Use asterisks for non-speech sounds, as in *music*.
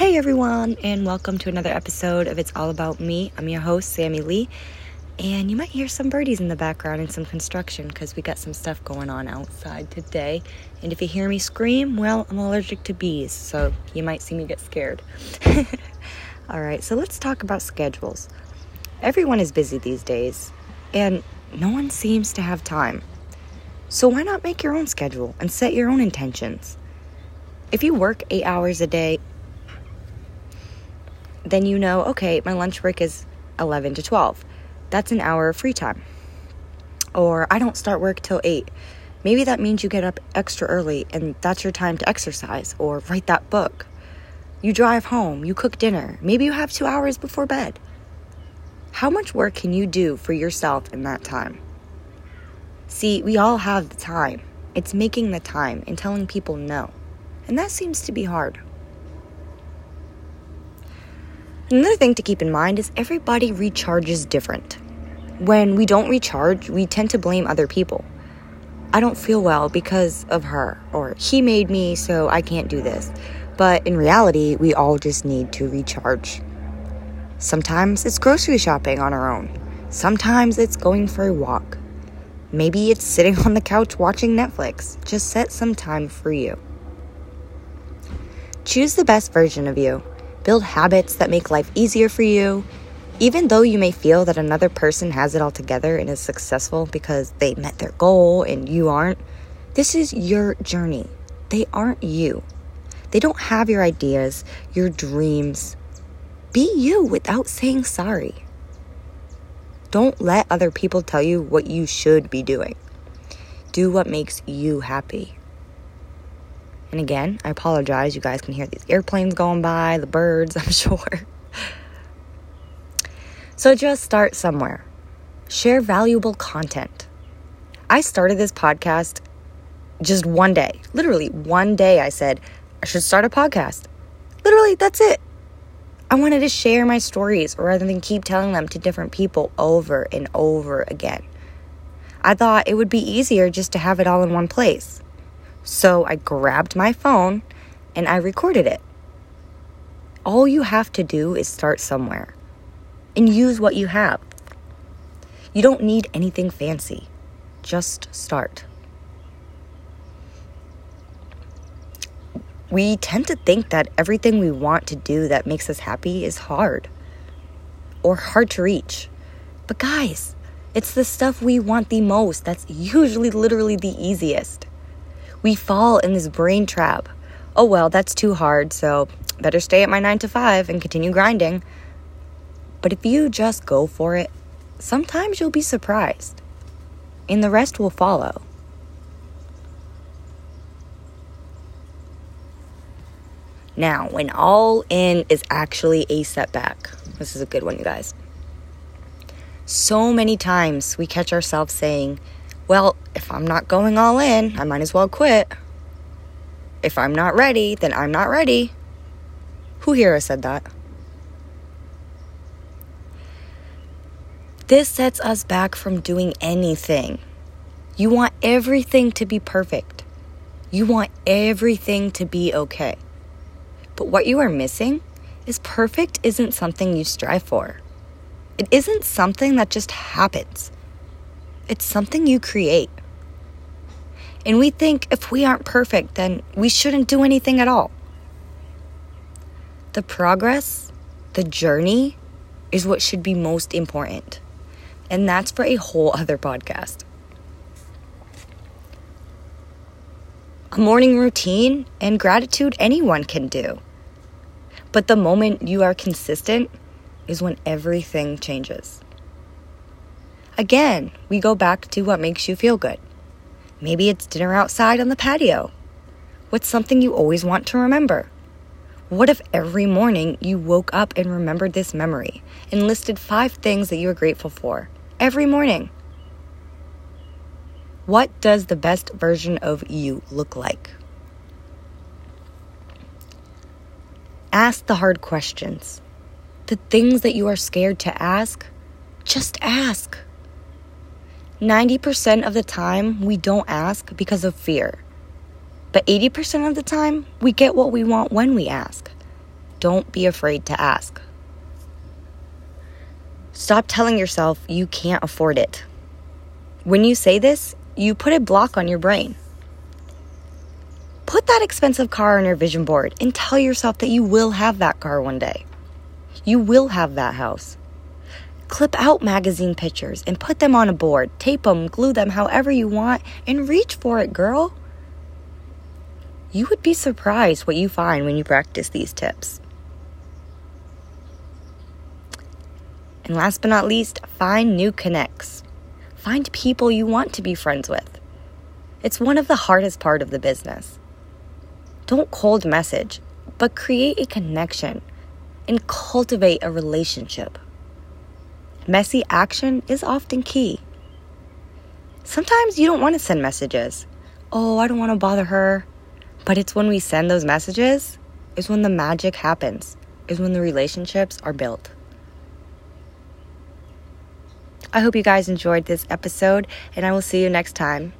Hey everyone, and welcome to another episode of It's All About Me. I'm your host, Sammie Lee, and you might hear some birdies in the background and some construction because we got some stuff going on outside today. And if you hear me scream, well, I'm allergic to bees, so you might see me get scared. *laughs* All right, so let's talk about schedules. Everyone is busy these days, and no one seems to have time. So why not make your own schedule and set your own intentions? If you work eight hours a day, then you know, okay, my lunch break is 11 to 12. That's an hour of free time. Or I don't start work till 8. Maybe that means you get up extra early and that's your time to exercise or write that book. You drive home, you cook dinner, maybe you have two hours before bed. How much work can you do for yourself in that time? See, we all have the time. It's making the time and telling people no. And that seems to be hard. Another thing to keep in mind is everybody recharges different. When we don't recharge, we tend to blame other people. I don't feel well because of her, or he made me, so I can't do this. But in reality, we all just need to recharge. Sometimes it's grocery shopping on our own. Sometimes it's going for a walk. Maybe it's sitting *laughs* on the couch watching Netflix. Just set some time for you. Choose the best version of you build habits that make life easier for you. Even though you may feel that another person has it all together and is successful because they met their goal and you aren't, this is your journey. They aren't you. They don't have your ideas, your dreams. Be you without saying sorry. Don't let other people tell you what you should be doing. Do what makes you happy. And again, I apologize. You guys can hear these airplanes going by, the birds, *laughs* I'm sure. So just start somewhere. Share valuable content. I started this podcast just one day. Literally, one day I said, I should start a podcast. Literally, that's it. I wanted to share my stories rather than keep telling them to different people over and over again. I thought it would be easier just to have it all in one place. So I grabbed my phone and I recorded it. All you have to do is start somewhere and use what you have. You don't need anything fancy, just start. We tend to think that everything we want to do that makes us happy is hard or hard to reach. But guys, it's the stuff we want the most that's *laughs* usually literally the easiest we fall in this brain trap. Oh, well, that's too hard, so better stay at my nine to five and continue grinding. But if you just go for it, sometimes you'll be surprised, and the rest will follow. Now, when all in is actually a setback, this is a good one, you guys. So many times we catch ourselves saying, well, if I'm not going all in, I might as well quit. If I'm not ready, then I'm not ready. Who here has said that? This sets us back from doing anything. You want everything to be perfect. You want everything to be okay. But what you are missing is perfect isn't something you strive for. It isn't something that just happens. It's something you create. And we think if we aren't perfect, then we shouldn't do anything at all. The progress, the journey, is what should be most important. And that's for a whole other podcast. A morning routine and gratitude anyone can do. But the moment you are consistent is when everything changes. Again, we go back to what makes you feel good. Maybe it's dinner outside on the patio. What's something you always want to remember? What if every morning you woke up and remembered this memory and listed five things that you are grateful for every morning? What does the best version of you look like? Ask the hard questions. The things that you are scared to ask, just ask. 90% of the time, we don't ask because of fear. But 80% of the time, we get what we want when we ask. don't be afraid to ask. Stop telling yourself you can't afford it. When you say this, you put a block on your brain. Put that expensive car on your vision board and tell yourself that you will have that car one day. You will have that house. Clip out magazine pictures and put them on a board. Tape them, glue them however you want, and reach for it, girl. You would be surprised what you find when you practice these tips. And last but not least, find new connects. Find people you want to be friends with. It's one of the hardest part of the business. Don't cold message, but create a connection and cultivate a relationship. Messy action is often key. Sometimes you don't want to send messages. Oh, I don't want to bother her. But it's when we send those messages is when the magic happens. Is when the relationships are built. I hope you guys enjoyed this episode and I will see you next time.